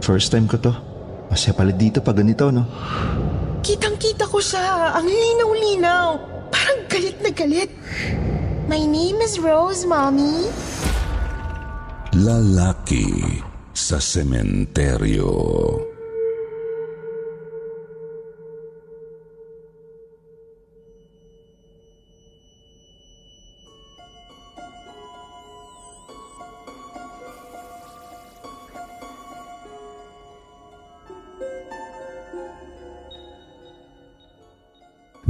First time ko to. Masaya pala dito pag ganito, no? Kitang-kita ko siya. Ang linaw-linaw. Parang galit na galit. My name is Rose, Mommy. Lalaki sa sementeryo.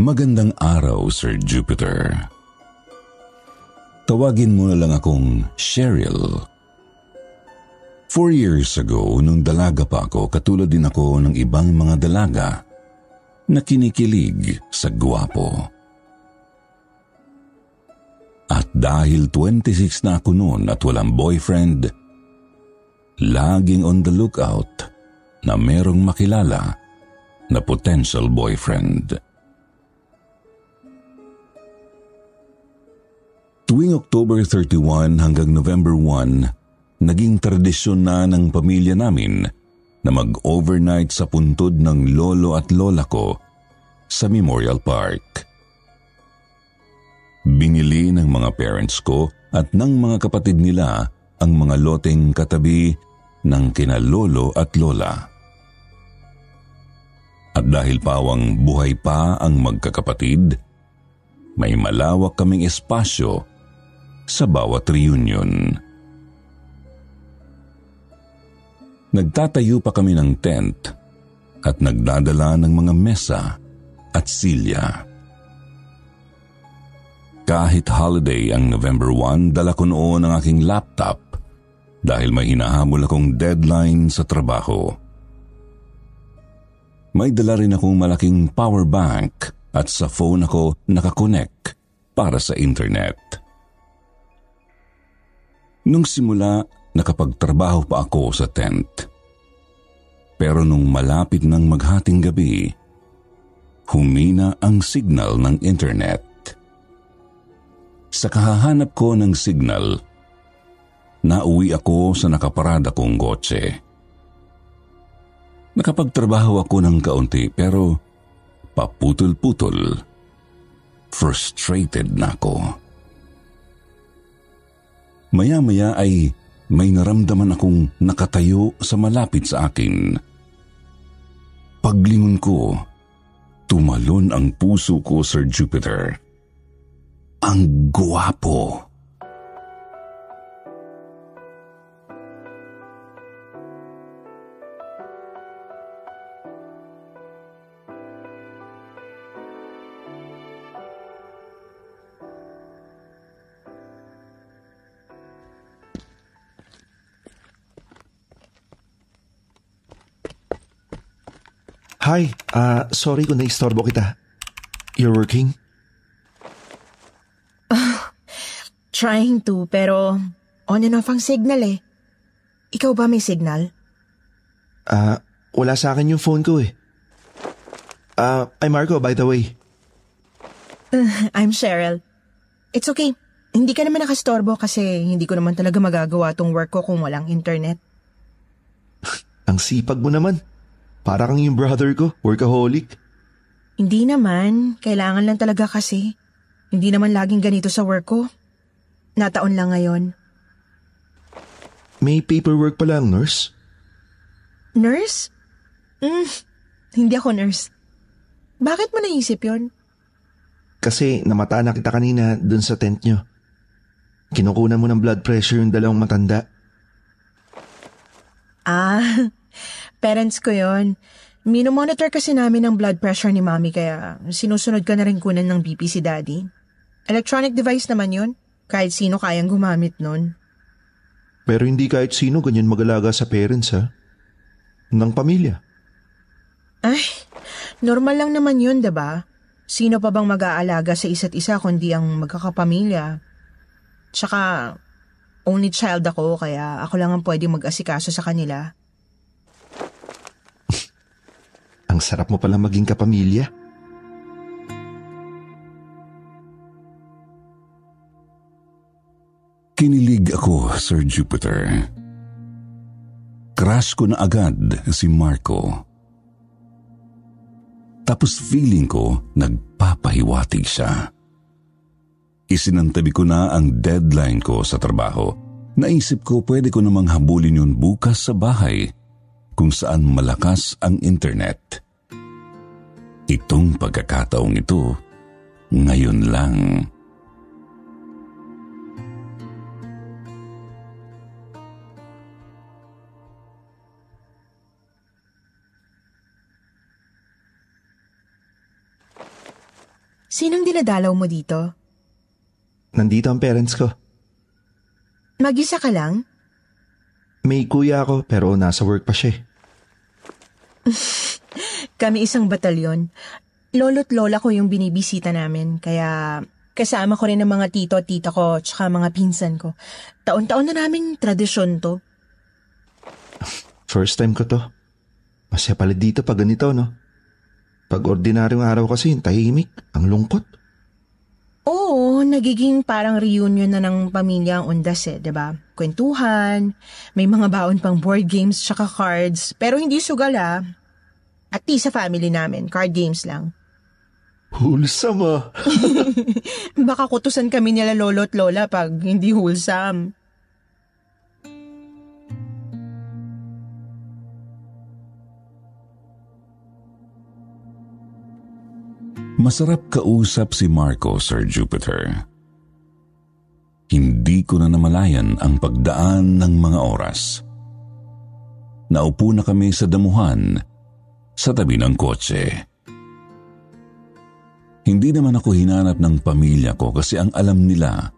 Magandang araw, Sir Jupiter. Tawagin mo na lang akong Cheryl. Four years ago, nung dalaga pa ako, katulad din ako ng ibang mga dalaga na kinikilig sa gwapo. At dahil 26 na ako noon at walang boyfriend, laging on the lookout na merong makilala na potential boyfriend. Tuwing October 31 hanggang November 1, naging tradisyon na ng pamilya namin na mag-overnight sa puntod ng lolo at lola ko sa Memorial Park. Binili ng mga parents ko at ng mga kapatid nila ang mga loteng katabi ng kina lolo at lola. At dahil pawang buhay pa ang magkakapatid, may malawak kaming espasyo sa bawat reunion. Nagtatayo pa kami ng tent at nagdadala ng mga mesa at silya. Kahit holiday ang November 1, dala ko noon ang aking laptop dahil may hinahabol akong deadline sa trabaho. May dala rin akong malaking power bank at sa phone ako nakakonect para sa internet. Nung simula, nakapagtrabaho pa ako sa tent. Pero nung malapit ng maghating gabi, humina ang signal ng internet. Sa kahahanap ko ng signal, nauwi ako sa nakaparada kong kotse. Nakapagtrabaho ako ng kaunti pero paputol-putol. Frustrated na ako. Maya-maya ay may naramdaman akong nakatayo sa malapit sa akin. Paglingon ko, tumalon ang puso ko, Sir Jupiter. Ang guwapo. Hi, ah, sorry kung naistorbo kita. You're working? Trying to, pero on and off ang signal eh. Ikaw ba may signal? Ah, wala sa akin yung phone ko eh. Ah, I'm Marco by the way. I'm Cheryl. It's okay. Hindi ka naman nakastorbo kasi hindi ko naman talaga magagawa tong work ko kung walang internet. Ang sipag mo naman. Para kang yung brother ko, workaholic. Hindi naman. Kailangan lang talaga kasi. Hindi naman laging ganito sa work ko. Nataon lang ngayon. May paperwork pala ang nurse. Nurse? Mm, hindi ako nurse. Bakit mo naisip yon? Kasi namata na kita kanina dun sa tent nyo. Kinukunan mo ng blood pressure yung dalawang matanda. Ah, parents ko yon. Minomonitor kasi namin ang blood pressure ni mami kaya sinusunod ko na rin kunan ng BP si daddy. Electronic device naman yon. Kahit sino kayang gumamit nun. Pero hindi kahit sino ganyan mag-alaga sa parents ha. Ng pamilya. Ay, normal lang naman yun, ba? Sino pa bang mag-aalaga sa isa't isa kundi ang magkakapamilya? Tsaka, only child ako kaya ako lang ang pwede mag-asikaso sa kanila. Ang sarap mo pala maging kapamilya. Kinilig ako, Sir Jupiter. Crush ko na agad si Marco. Tapos feeling ko nagpapahiwatig siya. Isinantabi ko na ang deadline ko sa trabaho. Naisip ko pwede ko namang habulin yun bukas sa bahay kung saan malakas ang internet. Itong pagkakataong ito, ngayon lang. Sinong dinadalaw mo dito? Nandito ang parents ko. Mag-isa ka lang? May kuya ako pero nasa work pa siya. eh. Kami isang batalyon. Lolo't lola ko yung binibisita namin, kaya kasama ko rin ang mga tito at tita ko tsaka mga pinsan ko. Taon-taon na naming tradisyon to. First time ko to. Masaya pala dito pag ganito, no? Pag ordinaryong araw kasi, tahimik, ang lungkot. Oo, nagiging parang reunion na ng pamilya ang undas eh, ba? Kwentuhan, may mga baon pang board games tsaka cards, pero hindi sugal ah. At least sa family namin, card games lang. Wholesome ah. Baka kutusan kami nila lolo at lola pag hindi wholesome. Masarap kausap si Marco, Sir Jupiter. Hindi ko na namalayan ang pagdaan ng mga oras. Naupo na kami sa damuhan sa tabi ng kotse. Hindi naman ako hinanap ng pamilya ko kasi ang alam nila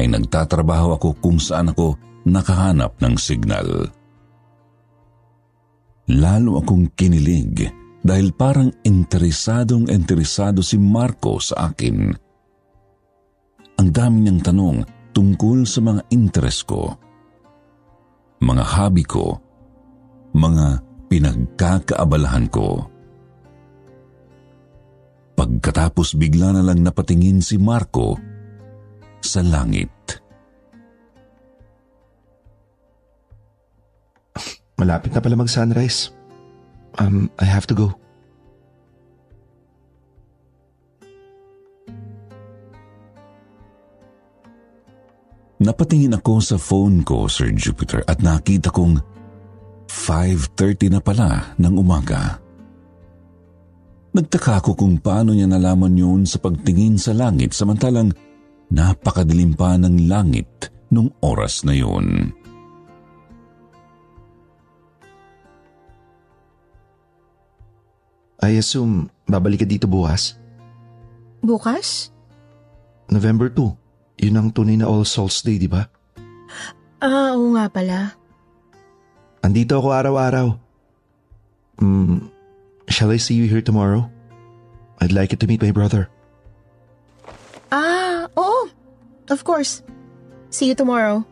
ay nagtatrabaho ako kung saan ako nakahanap ng signal. Lalo akong kinilig dahil parang interesadong interesado si Marco sa akin. Ang dami niyang tanong tungkol sa mga interes ko, mga hobby ko, mga pinagkakaabalahan ko. Pagkatapos bigla na lang napatingin si Marco sa langit. Malapit na pala mag-sunrise. Um, I have to go. Napatingin ako sa phone ko, Sir Jupiter, at nakita kong 5.30 na pala ng umaga. Nagtaka ako kung paano niya nalaman yun sa pagtingin sa langit samantalang napakadilim pa ng langit nung oras na yun. I assume babalik ka dito bukas? Bukas? November 2. Yun ang tunay na All Souls Day, di ba? Ah, oo nga pala. Andito ako araw-araw. Hmm, shall I see you here tomorrow? I'd like you to meet my brother. Ah, oo. Of course. See you tomorrow.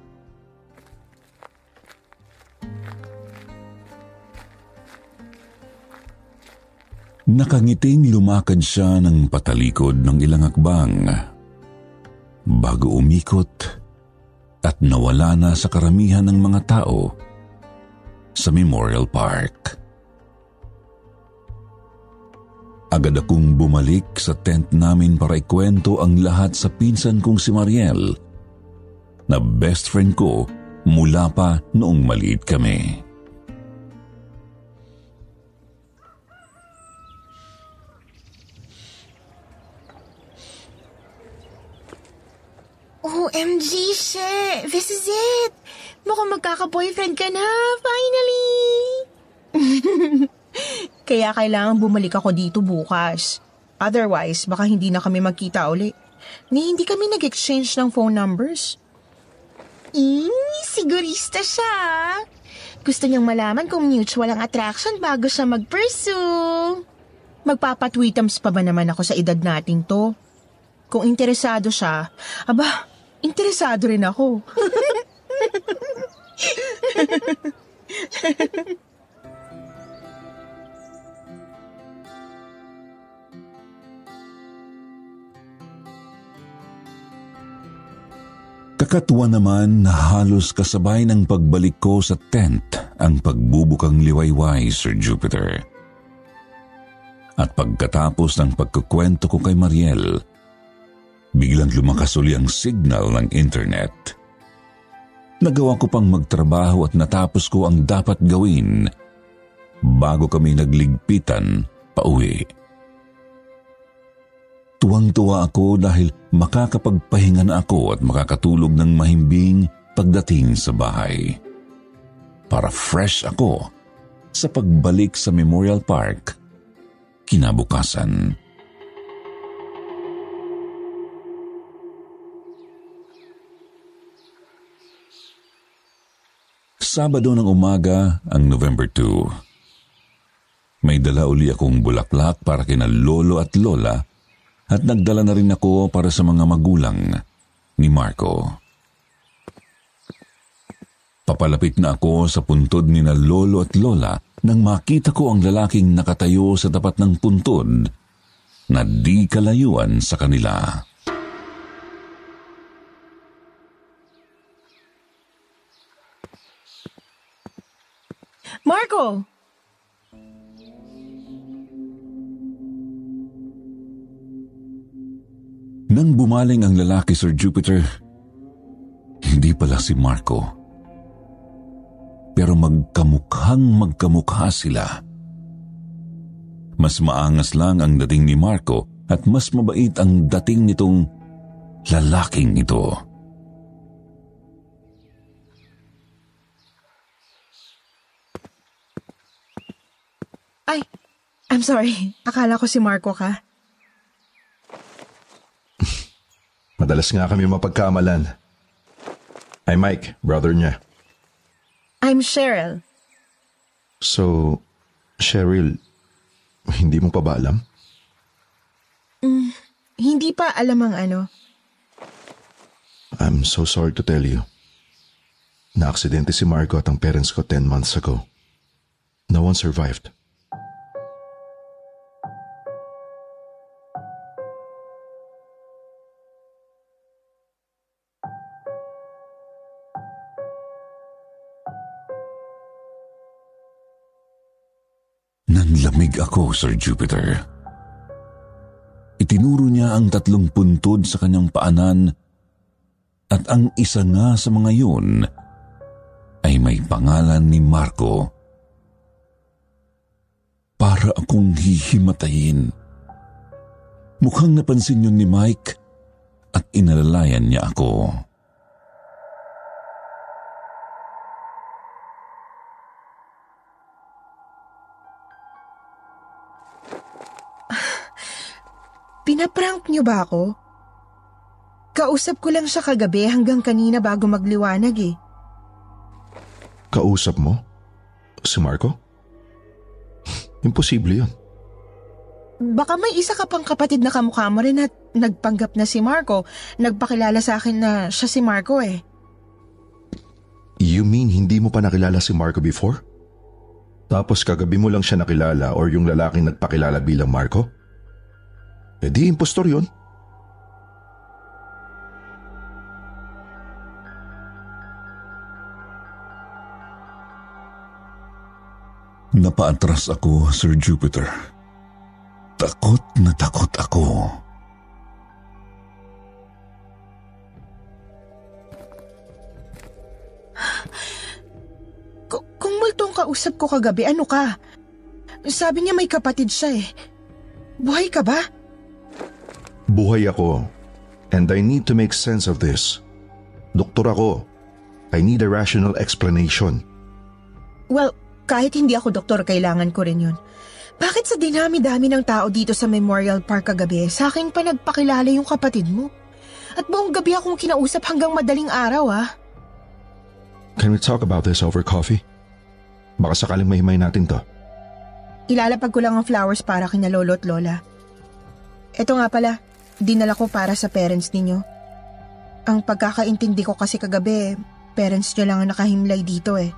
Nakangiting lumakad siya ng patalikod ng ilang akbang bago umikot at nawala na sa karamihan ng mga tao sa Memorial Park. Agad akong bumalik sa tent namin para ikwento ang lahat sa pinsan kong si Mariel na best friend ko mula pa noong maliit kami. OMG, she! This is it! Mukhang magkaka-boyfriend ka na, finally! Kaya kailangan bumalik ako dito bukas. Otherwise, baka hindi na kami magkita uli. Ni hindi kami nag-exchange ng phone numbers. Eh, sigurista siya. Gusto niyang malaman kung mutual ang attraction bago siya mag-pursue. Magpapatwitams pa ba naman ako sa edad nating to? Kung interesado siya, aba, interesado rin ako. Kakatuwa naman na halos kasabay ng pagbalik ko sa tent ang pagbubukang liwayway, Sir Jupiter. At pagkatapos ng pagkukwento ko kay Mariel, biglang lumakas uli ang signal ng internet. Nagawa ko pang magtrabaho at natapos ko ang dapat gawin bago kami nagligpitan pa uwi. Tuwang-tuwa ako dahil makakapagpahinga na ako at makakatulog ng mahimbing pagdating sa bahay. Para fresh ako sa pagbalik sa Memorial Park kinabukasan. Sabado ng umaga ang November 2. May dala uli akong bulaklak para kina lolo at lola at nagdala na rin ako para sa mga magulang ni Marco. Papalapit na ako sa puntod ni na lolo at lola nang makita ko ang lalaking nakatayo sa tapat ng puntod na di kalayuan sa kanila. Marco! Nang bumaling ang lalaki, Sir Jupiter, hindi pala si Marco. Pero magkamukhang magkamukha sila. Mas maangas lang ang dating ni Marco at mas mabait ang dating nitong lalaking ito. Ay, I'm sorry. Akala ko si Marco ka. Madalas nga kami mapagkamalan. I'm Mike, brother niya. I'm Cheryl. So, Cheryl, hindi mo pa ba alam? Hindi pa alam ang ano. I'm so sorry to tell you. Na-aksidente si Marco at ang parents ko 10 months ago. No one survived. Nanlamig ako, Sir Jupiter. Itinuro niya ang tatlong puntod sa kanyang paanan at ang isa nga sa mga yun ay may pangalan ni Marco. Para akong hihimatayin. Mukhang napansin yun ni Mike at inalalayan niya ako. Pinaprank niyo ba ako? Kausap ko lang siya kagabi hanggang kanina bago magliwanag eh. Kausap mo? Si Marco? Imposible yun. Baka may isa ka pang kapatid na kamukha mo rin at nagpanggap na si Marco. Nagpakilala sa akin na siya si Marco eh. You mean hindi mo pa nakilala si Marco before? Tapos kagabi mo lang siya nakilala or yung lalaking nagpakilala bilang Marco? Eh di impostor yun. Napaatras ako, Sir Jupiter. Takot na takot ako. K- kung multong kausap ko kagabi, ano ka? Sabi niya may kapatid siya eh. Buhay ka ba? Buhay ako. And I need to make sense of this. Doktor ako. I need a rational explanation. Well, kahit hindi ako doktor, kailangan ko rin yun. Bakit sa dinami-dami ng tao dito sa Memorial Park kagabi, sa akin pa nagpakilala yung kapatid mo? At buong gabi akong kinausap hanggang madaling araw ah. Can we talk about this over coffee? Baka sakaling mahimay natin to. Ilalapag ko lang ang flowers para kina lolo at lola. Ito nga pala, dinala ko para sa parents ninyo. Ang pagkakaintindi ko kasi kagabi, parents nyo lang ang nakahimlay dito eh.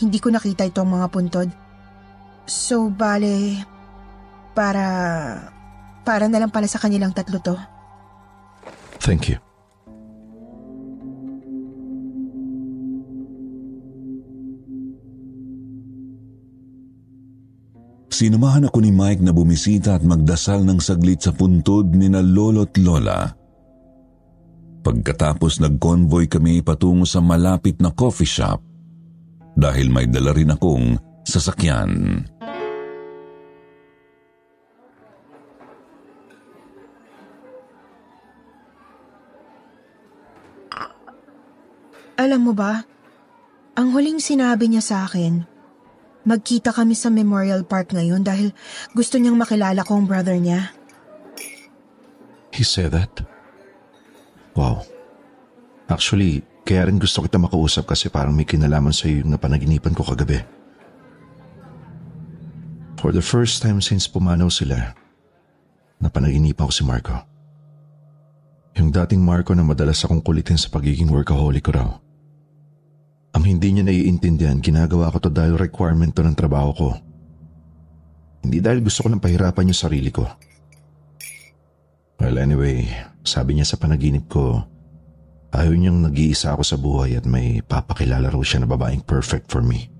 Hindi ko nakita itong mga puntod. So, bale, para, para na lang pala sa kanilang tatlo to. Thank you. Sinamahan ako ni Mike na bumisita at magdasal ng saglit sa puntod ni na lolo at lola. Pagkatapos nag-convoy kami patungo sa malapit na coffee shop dahil may dala rin akong sasakyan. Alam mo ba, ang huling sinabi niya sa akin, magkita kami sa Memorial Park ngayon dahil gusto niyang makilala ko ang brother niya. He said that? Wow. Actually, kaya rin gusto kita makausap kasi parang may kinalaman sa iyo yung napanaginipan ko kagabi. For the first time since pumanaw sila, napanaginipan ko si Marco. Yung dating Marco na madalas akong kulitin sa pagiging workaholic ko raw. Ang hindi niya naiintindihan, ginagawa ko to dahil requirement to ng trabaho ko. Hindi dahil gusto ko lang pahirapan yung sarili ko. Well anyway, sabi niya sa panaginip ko, ayaw niyang nag-iisa ako sa buhay at may papakilala raw siya na babaeng perfect for me.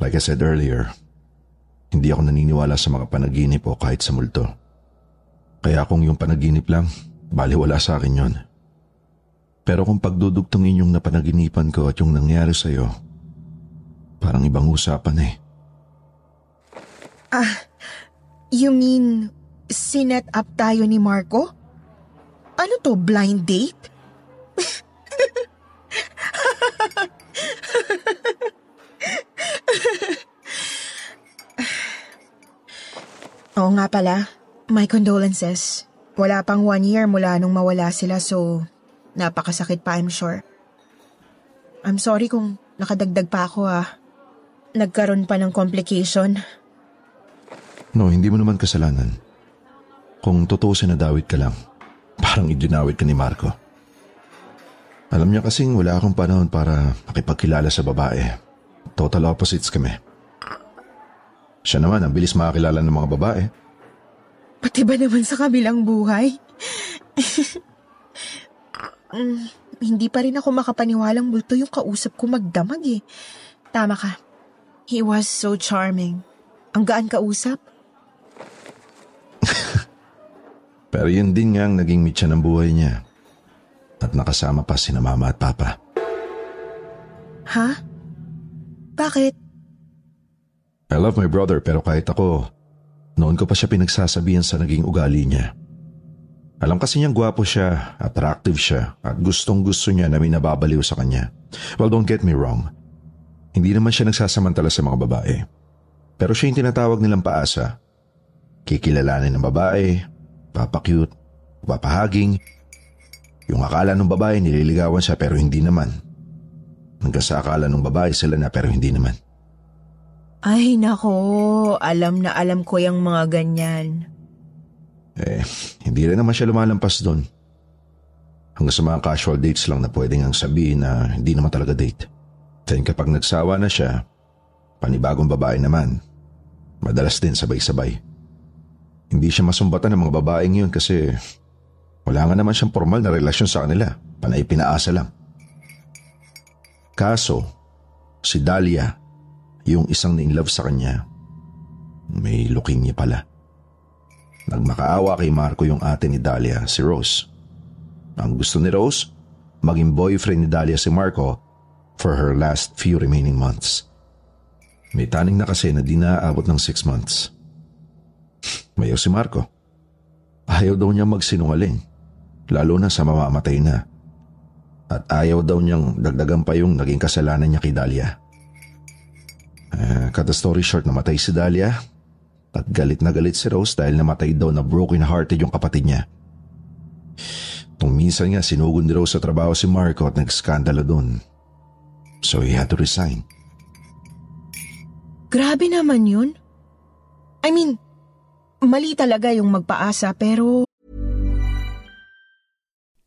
Like I said earlier, hindi ako naniniwala sa mga panaginip o kahit sa multo. Kaya kung yung panaginip lang, baliwala sa akin yon. Pero kung pagdudugtongin yung napanaginipan ko at yung nangyari sa'yo, parang ibang usapan eh. Ah, you mean sinet up tayo ni Marco? Ano to, blind date? Oo nga pala, my condolences. Wala pang one year mula nung mawala sila so napakasakit pa I'm sure. I'm sorry kung nakadagdag pa ako ah. Nagkaroon pa ng complication. No, hindi mo naman kasalanan. Kung totoo sinadawit ka lang, parang idinawit ka ni Marco. Alam niya kasing wala akong panahon para makipagkilala sa babae. Total opposites kami. Siya naman ang bilis makakilala ng mga babae. Pati ba naman sa kabilang buhay? Mm, hindi pa rin ako makapaniwalang multo yung kausap ko magdamag eh. Tama ka. He was so charming. Ang gaan kausap. Pero yun din nga ang naging mitya ng buhay niya. At nakasama pa sina mama at papa. Ha? Bakit? I love my brother pero kahit ako, noon ko pa siya pinagsasabihan sa naging ugali niya. Alam kasi niyang gwapo siya, attractive siya, at gustong gusto niya na may nababaliw sa kanya. Well, don't get me wrong. Hindi naman siya nagsasamantala sa mga babae. Pero siya yung tinatawag nilang paasa. Kikilalanin ng babae, papakyut, papahaging. Yung akala ng babae nililigawan siya pero hindi naman. Hanggang sa akala ng babae sila na pero hindi naman. Ay nako, alam na alam ko yung mga ganyan. Eh, hindi rin naman siya lumalampas doon. Hanggang sa mga casual dates lang na pwedeng ang sabihin na hindi naman talaga date. Then kapag nagsawa na siya, panibagong babae naman. Madalas din sabay-sabay. Hindi siya masumbatan ng mga babaeng yun kasi wala nga naman siyang formal na relasyon sa kanila. Panay pinaasa lang. Kaso, si Dahlia, yung isang na-inlove sa kanya, may leukemia pala. Nagmakaawa kay Marco yung ate ni Dahlia, si Rose. Ang gusto ni Rose, maging boyfriend ni Dahlia si Marco for her last few remaining months. May taning na kasi na di naaabot ng six months. Mayo si Marco. Ayaw daw niya magsinungaling, lalo na sa mamamatay na. At ayaw daw niyang dagdagan pa yung naging kasalanan niya kay Dahlia. Uh, cut the story short, namatay si Dahlia at galit na galit si Rose dahil namatay daw na broken hearted yung kapatid niya. Nung minsan nga sinugod ni Rose sa trabaho si Marco at nagskandalo doon. so he had to resign. Grabe naman yun. I mean, mali talaga yung magpaasa pero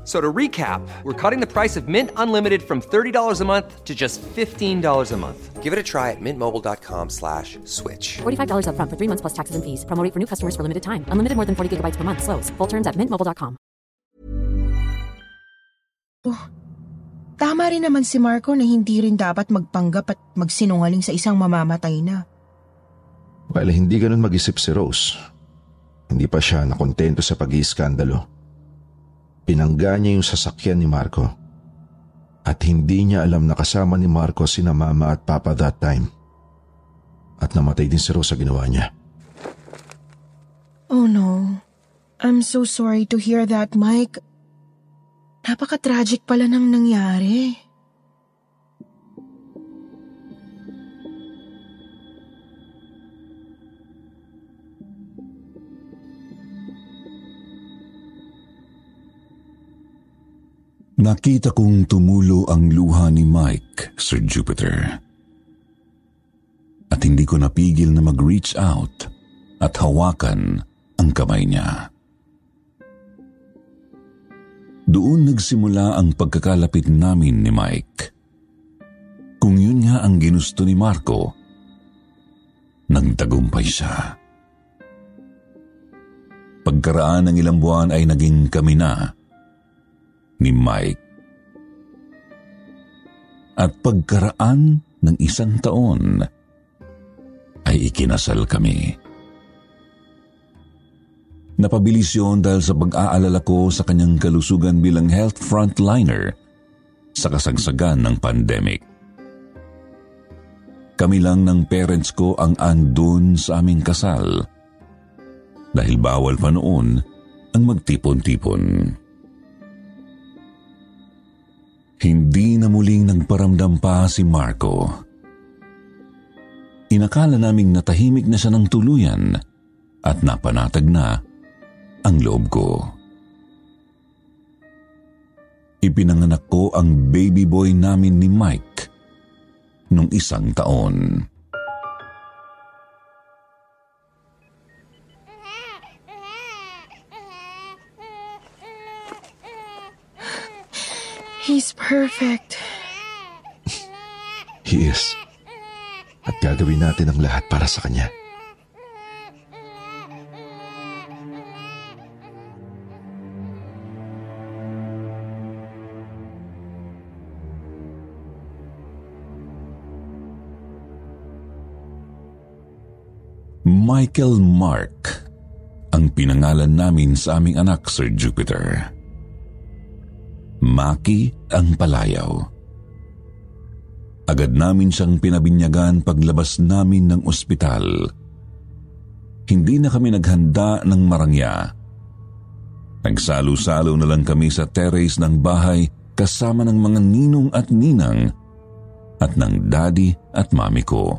F- So to recap, we're cutting the price of Mint Unlimited from $30 a month to just $15 a month. Give it a try at mintmobile.com slash switch. $45 upfront for three months plus taxes and fees. Promo rate for new customers for limited time. Unlimited more than 40 gigabytes per month. Slows. Full terms at mintmobile.com. Oh, tama rin naman si Marco na hindi rin dapat magpanggap at magsinungaling sa isang mamamatay na. Well, hindi ganun mag-isip si Rose. Hindi pa siya nakontento sa pag-iiskandalo. Pinangga niya yung sasakyan ni Marco. At hindi niya alam na kasama ni Marco sina mama at papa that time. At namatay din si Rose sa ginawa niya. Oh no. I'm so sorry to hear that, Mike. Napaka-tragic pala nang nangyari. Nakita kong tumulo ang luha ni Mike, Sir Jupiter. At hindi ko napigil na mag-reach out at hawakan ang kamay niya. Doon nagsimula ang pagkakalapit namin ni Mike. Kung yun nga ang ginusto ni Marco, nagtagumpay siya. Pagkaraan ng ilang buwan ay naging kami na ni Mike. At pagkaraan ng isang taon, ay ikinasal kami. Napabilis yun dahil sa pag-aalala ko sa kanyang kalusugan bilang health frontliner sa kasagsagan ng pandemic. Kami lang ng parents ko ang andun sa aming kasal dahil bawal pa noon ang magtipon-tipon. Hindi na muling nagparamdam pa si Marco. Inakala naming natahimik na siya ng tuluyan at napanatag na ang loob ko. Ipinanganak ko ang baby boy namin ni Mike nung isang taon. He's perfect. He is. At gagawin natin ang lahat para sa kanya. Michael Mark ang pinangalan namin sa aming anak, Sir Jupiter. Maki ang palayaw. Agad namin siyang pinabinyagan paglabas namin ng ospital. Hindi na kami naghanda ng marangya. Nagsalo-salo na lang kami sa terrace ng bahay kasama ng mga ninong at ninang at ng daddy at mami ko.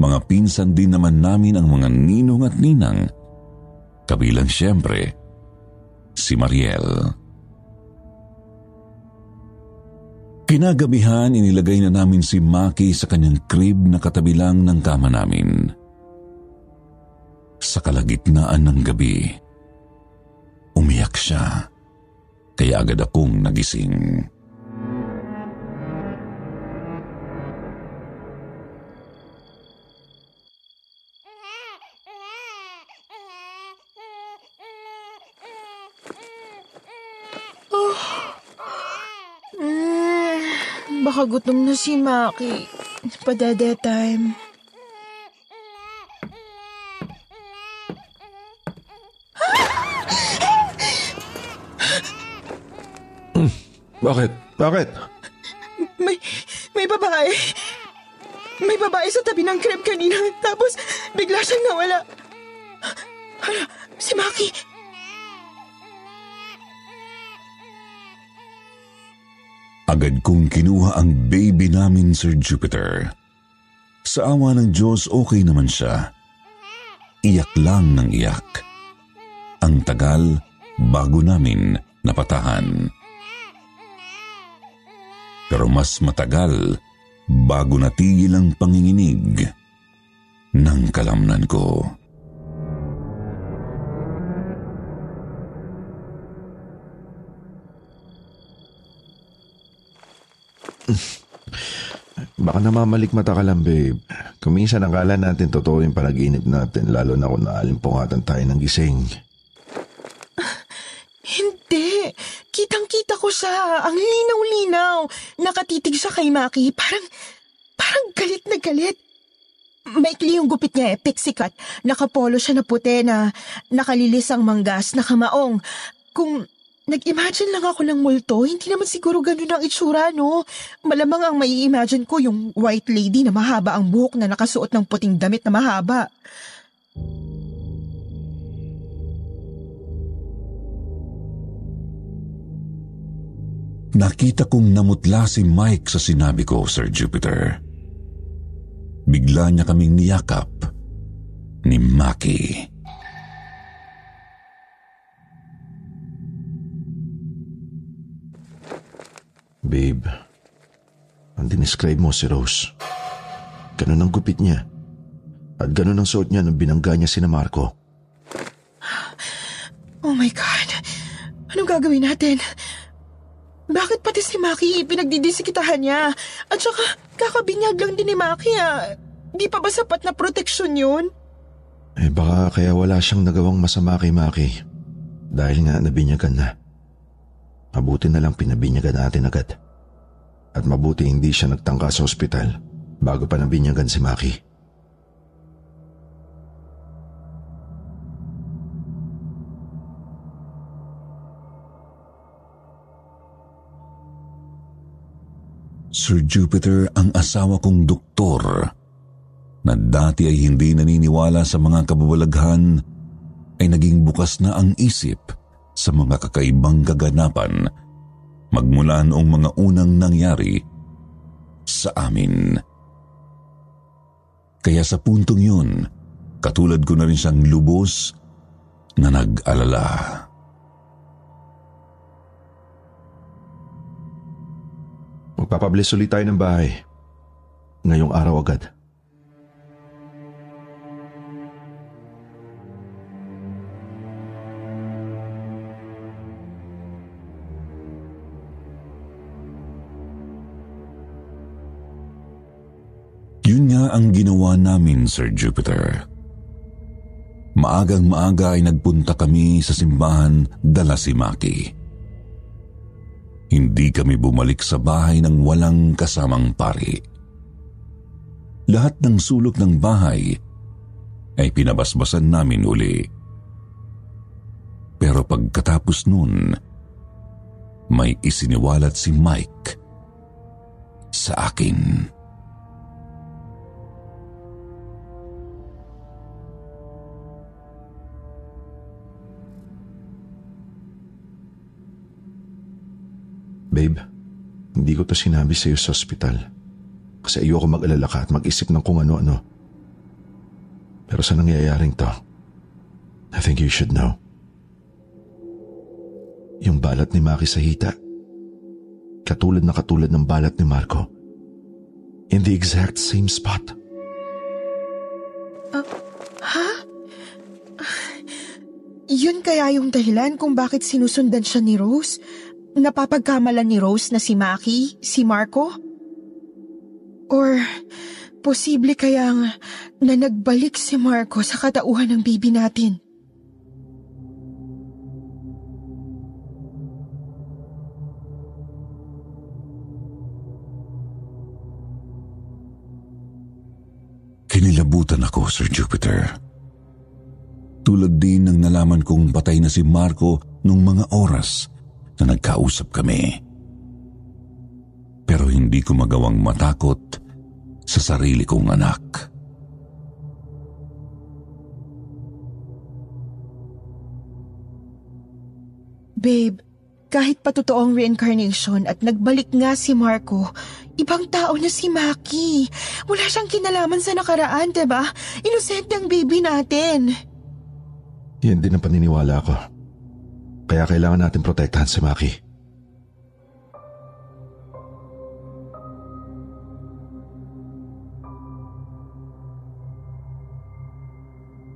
Mga pinsan din naman namin ang mga ninong at ninang, kabilang siyempre si Mariel. Kinagabihan, inilagay na namin si Maki sa kanyang crib na katabilang ng kama namin. Sa kalagitnaan ng gabi, umiyak siya. Kaya agad akong nagising. Baka gutom na si Maki. Padede time. Bakit? Bakit? May, may babae. May babae sa tabi ng crib kanina. Tapos, bigla siyang nawala. Hala, si Maki. Agad kong kinuha ang baby namin, Sir Jupiter. Sa awa ng Diyos, okay naman siya. Iyak lang ng iyak. Ang tagal bago namin napatahan. Pero mas matagal bago natigil ang panginginig ng kalamnan ko. Baka namamalikmata ka lang, babe. Kung minsan akala natin totoo yung panaginip natin, lalo na kung naalimpungatan tayo ng gising. Hindi. Kitang-kita ko siya. Ang linaw-linaw. Nakatitig siya kay Maki. Parang, parang galit na galit. Maikli yung gupit niya eh, pixie cut. Nakapolo siya na puti na nakalilis ang manggas, nakamaong. Kung nag-imagine lang ako ng multo, hindi naman siguro ganun ang itsura, no? Malamang ang may imagine ko yung white lady na mahaba ang buhok na nakasuot ng puting damit na mahaba. Nakita kong namutla si Mike sa sinabi ko, Sir Jupiter. Bigla niya kaming niyakap ni Maki. Babe, ang dinescribe mo si Rose. Ganun ang gupit niya. At ganun ang suot niya nung binangga niya si na Marco. Oh my God. Anong gagawin natin? Bakit pati si Maki pinagdidisikitahan niya? At saka, kakabinyag lang din ni Maki ah. Di pa ba sapat na proteksyon yun? Eh baka kaya wala siyang nagawang masama kay Maki. Dahil nga nabinyagan na. Mabuti na lang pinabinyagan natin agad. At mabuti hindi siya nagtangka sa ospital bago pa nabinyagan si Maki. Sir Jupiter ang asawa kong doktor na dati ay hindi naniniwala sa mga kababalaghan ay naging bukas na ang isip sa mga kakaibang kaganapan magmula noong mga unang nangyari sa amin. Kaya sa puntong yun, katulad ko na rin siyang lubos na nag-alala. Magpapabless ulit tayo ng bahay. Ngayong araw agad. Ang ginawa namin, Sir Jupiter. Maagang maaga ay nagpunta kami sa simbahan dala si Maki. Hindi kami bumalik sa bahay ng walang kasamang pari. Lahat ng sulok ng bahay ay pinabasbasan namin uli. Pero pagkatapos nun, may isiniwalat si Mike sa akin. Babe, hindi ko to sinabi sa iyo sa ospital. Kasi ayoko mag-alala ka at mag-isip ng kung ano-ano. Pero sa nangyayaring to, I think you should know. Yung balat ni Maki sa hita, Katulad na katulad ng balat ni Marco. In the exact same spot. Yun kaya yung dahilan kung bakit sinusundan siya ni Rose? Napapagkamalan ni Rose na si Maki, si Marco? Or posible kayang na nagbalik si Marco sa katauhan ng baby natin? Kinilabutan ako, Sir Jupiter. Tulad din ng nalaman kong patay na si Marco nung mga oras na nagkausap kami. Pero hindi ko magawang matakot sa sarili kong anak. Babe, kahit pa totoong reincarnation at nagbalik nga si Marco, ibang tao na si Maki. Wala siyang kinalaman sa nakaraan, diba? Innocent ang baby natin. Yan din ang paniniwala ko. Kaya kailangan natin protektahan si Maki.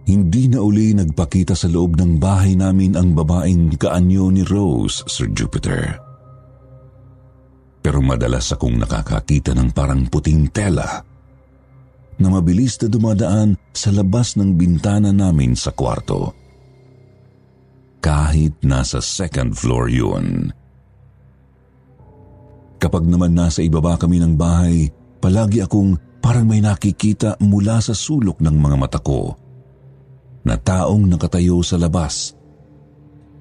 Hindi na uli nagpakita sa loob ng bahay namin ang babaeng kaanyo ni Rose, Sir Jupiter. Pero madalas akong nakakakita ng parang puting tela na mabilis na dumadaan sa labas ng bintana namin sa kwarto. Kahit nasa second floor yun. Kapag naman nasa ibaba kami ng bahay, palagi akong parang may nakikita mula sa sulok ng mga mata ko na taong nakatayo sa labas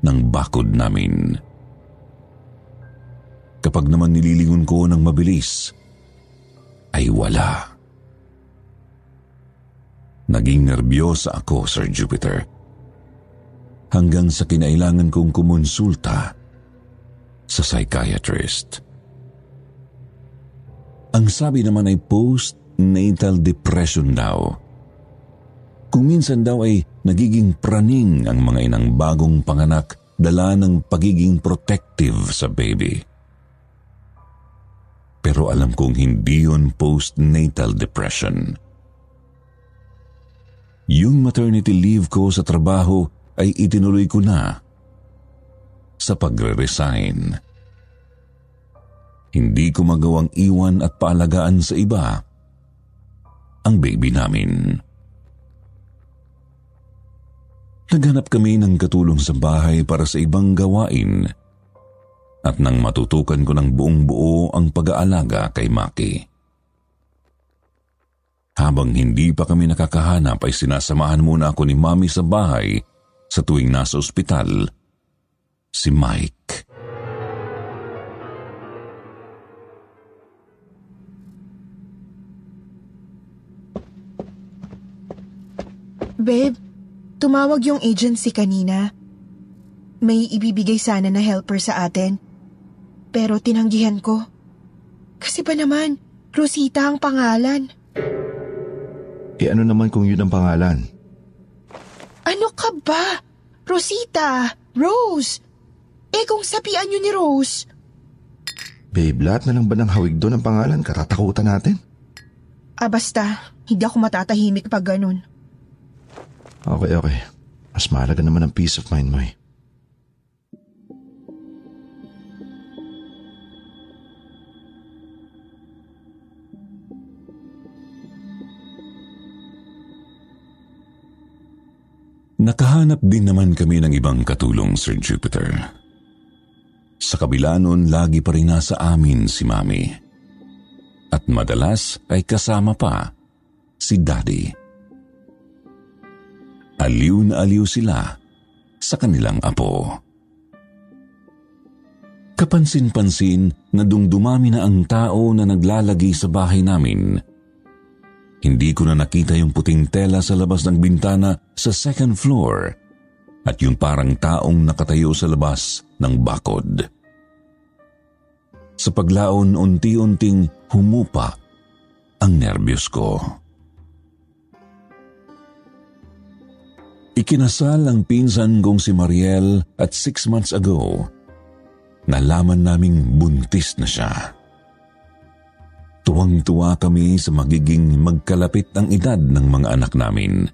ng bakod namin. Kapag naman nililingon ko ng mabilis, ay wala. Naging nervyosa ako, Sir Jupiter. Hanggang sa kinailangan kong kumonsulta sa psychiatrist. Ang sabi naman ay post-natal depression daw kung minsan daw ay nagiging praning ang mga inang bagong panganak dala ng pagiging protective sa baby. Pero alam kong hindi yun postnatal depression. Yung maternity leave ko sa trabaho ay itinuloy ko na sa pagre-resign. Hindi ko magawang iwan at paalagaan sa iba ang baby namin. Naghanap kami ng katulong sa bahay para sa ibang gawain at nang matutukan ko ng buong buo ang pag-aalaga kay Maki. Habang hindi pa kami nakakahanap ay sinasamahan muna ako ni Mami sa bahay sa tuwing nasa ospital si Mike. Babe, tumawag yung agency kanina. May ibibigay sana na helper sa atin. Pero tinanggihan ko. Kasi ba naman, Rosita ang pangalan. E ano naman kung yun ang pangalan? Rosita, Rose. Eh kung sapian yun ni Rose. Babe, lahat na lang ba ng hawig doon ang pangalan? Katatakutan natin? Ah basta, hindi ako matatahimik pag ganun. Okay, okay. Mas mahalaga naman ang peace of mind mo eh. Nakahanap din naman kami ng ibang katulong, Sir Jupiter. Sa kabila nun, lagi pa rin nasa amin si Mami. At madalas ay kasama pa si Daddy. Aliw na aliw sila sa kanilang apo. Kapansin-pansin na dumdumami na ang tao na naglalagi sa bahay namin hindi ko na nakita yung puting tela sa labas ng bintana sa second floor at yung parang taong nakatayo sa labas ng bakod. Sa paglaon, unti-unting humupa ang nerbiyos ko. Ikinasal ang pinsan kong si Mariel at six months ago. nalaman naming buntis na siya. Tuwang-tuwa kami sa magiging magkalapit ang edad ng mga anak namin.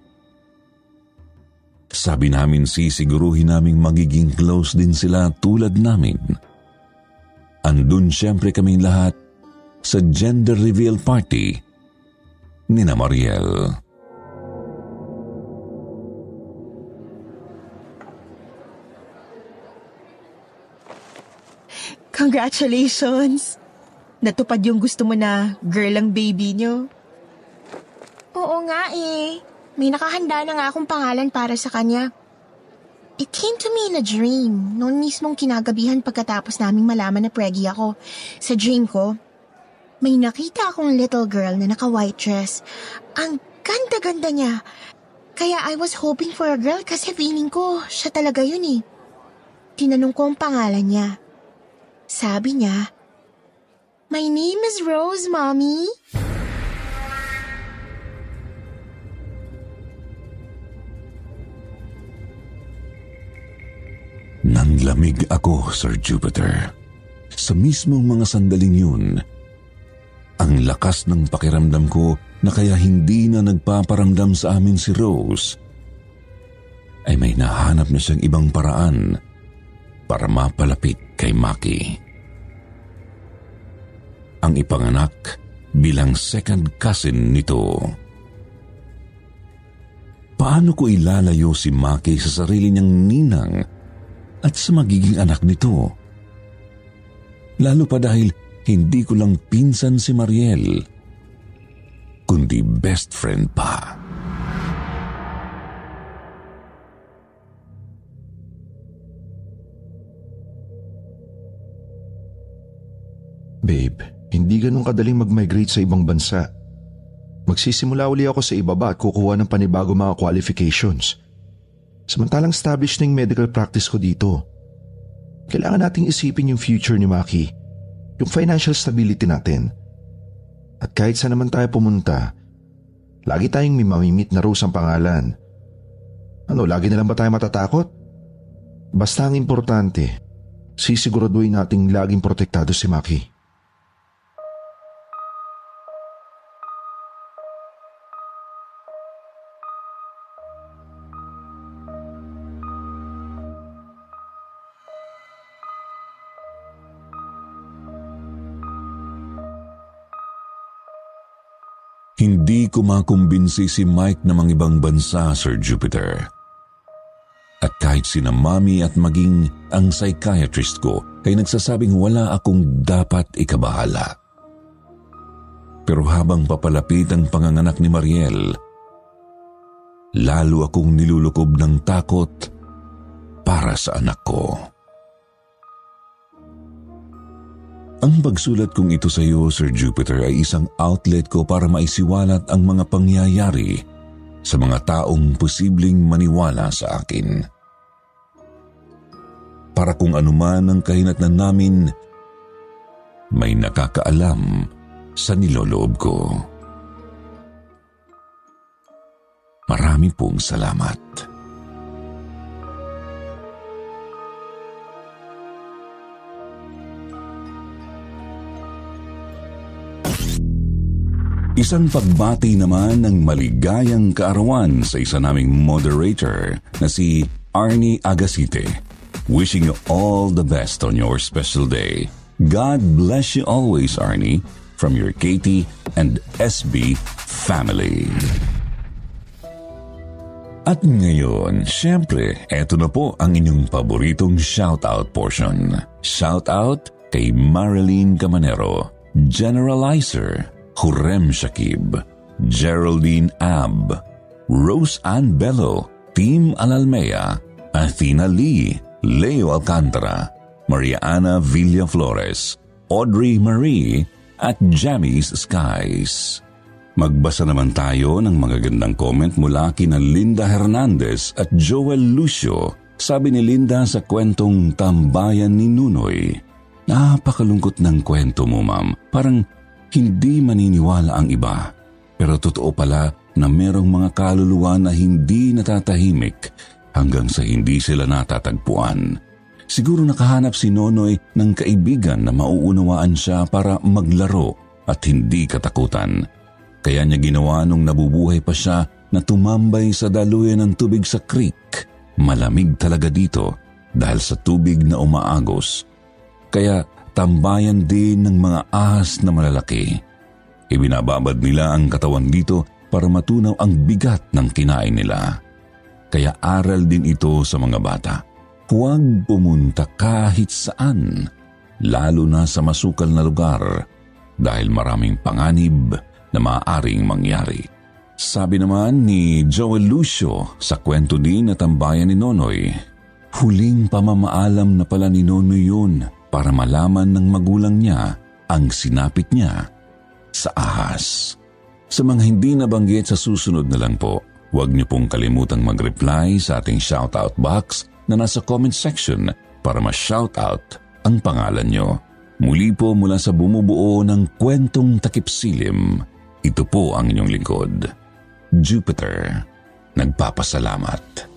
Sabi namin sisiguruhin naming magiging close din sila tulad namin. Andun siyempre kaming lahat sa gender reveal party ni na Mariel. Congratulations! Natupad yung gusto mo na girl ang baby nyo. Oo nga eh. May nakahanda na nga akong pangalan para sa kanya. It came to me in a dream, noon mismong kinagabihan pagkatapos naming malaman na preggy ako. Sa dream ko, may nakita akong little girl na naka-white dress. Ang ganda-ganda niya. Kaya I was hoping for a girl kasi feeling ko siya talaga yun eh. Tinanong ko ang pangalan niya. Sabi niya, My name is Rose, Mommy. Nanlamig ako, Sir Jupiter. Sa mismong mga sandaling yun, ang lakas ng pakiramdam ko na kaya hindi na nagpaparamdam sa amin si Rose, ay may nahanap na siyang ibang paraan para mapalapit kay Maki ang ipanganak bilang second cousin nito. Paano ko ilalayo si Maki sa sarili niyang ninang at sa magiging anak nito? Lalo pa dahil hindi ko lang pinsan si Mariel, kundi best friend pa. Babe, hindi ganun kadaling mag-migrate sa ibang bansa. Magsisimula uli ako sa ibaba at kukuha ng panibago mga qualifications. Samantalang established na yung medical practice ko dito. Kailangan nating isipin yung future ni Maki, yung financial stability natin. At kahit saan naman tayo pumunta, lagi tayong may mamimit na Rose ang pangalan. Ano, lagi na lang ba tayo matatakot? Basta ang importante, sisiguraduhin nating laging protektado si Maki. Makumbinsi si Mike na ibang bansa, Sir Jupiter. At kahit sina mami at maging ang psychiatrist ko ay nagsasabing wala akong dapat ikabahala. Pero habang papalapit ang panganganak ni Mariel, lalo akong nilulukob ng takot para sa anak ko. Ang pagsulat kong ito sa iyo, Sir Jupiter, ay isang outlet ko para maisiwalat ang mga pangyayari sa mga taong posibleng maniwala sa akin. Para kung anuman ang kahinatnan namin, may nakakaalam sa niloloob ko. Marami pong salamat. Isang pagbati naman ng maligayang kaarawan sa isa naming moderator na si Arnie Agasite. Wishing you all the best on your special day. God bless you always, Arnie, from your Katie and SB family. At ngayon, syempre, eto na po ang inyong paboritong shoutout portion. Shoutout kay Marilyn Camanero, Generalizer, Hurem Shakib, Geraldine Ab, Rose Ann Bello, Team Alalmea, Athena Lee, Leo Alcantara, Maria Ana Villaflores, Audrey Marie, at Jammy's Skies. Magbasa naman tayo ng magagandang comment mula kina Linda Hernandez at Joel Lucio. Sabi ni Linda sa kwentong Tambayan ni Nunoy. Napakalungkot ng kwento mo, ma'am. Parang hindi maniniwala ang iba. Pero totoo pala na merong mga kaluluwa na hindi natatahimik hanggang sa hindi sila natatagpuan. Siguro nakahanap si Nonoy ng kaibigan na mauunawaan siya para maglaro at hindi katakutan. Kaya niya ginawa nung nabubuhay pa siya na tumambay sa daluyan ng tubig sa creek. Malamig talaga dito dahil sa tubig na umaagos. Kaya tambayan din ng mga ahas na malalaki. Ibinababad nila ang katawan dito para matunaw ang bigat ng kinain nila. Kaya aral din ito sa mga bata. Huwag pumunta kahit saan, lalo na sa masukal na lugar dahil maraming panganib na maaaring mangyari. Sabi naman ni Joel Lucio sa kwento din na tambayan ni Nonoy, huling pamamaalam na pala ni Nonoy yun para malaman ng magulang niya ang sinapit niya sa ahas. Sa mga hindi nabanggit sa susunod na lang po, huwag niyo pong kalimutang mag-reply sa ating shoutout box na nasa comment section para ma-shoutout ang pangalan niyo. Muli po mula sa bumubuo ng kwentong takipsilim, ito po ang inyong lingkod. Jupiter, nagpapasalamat.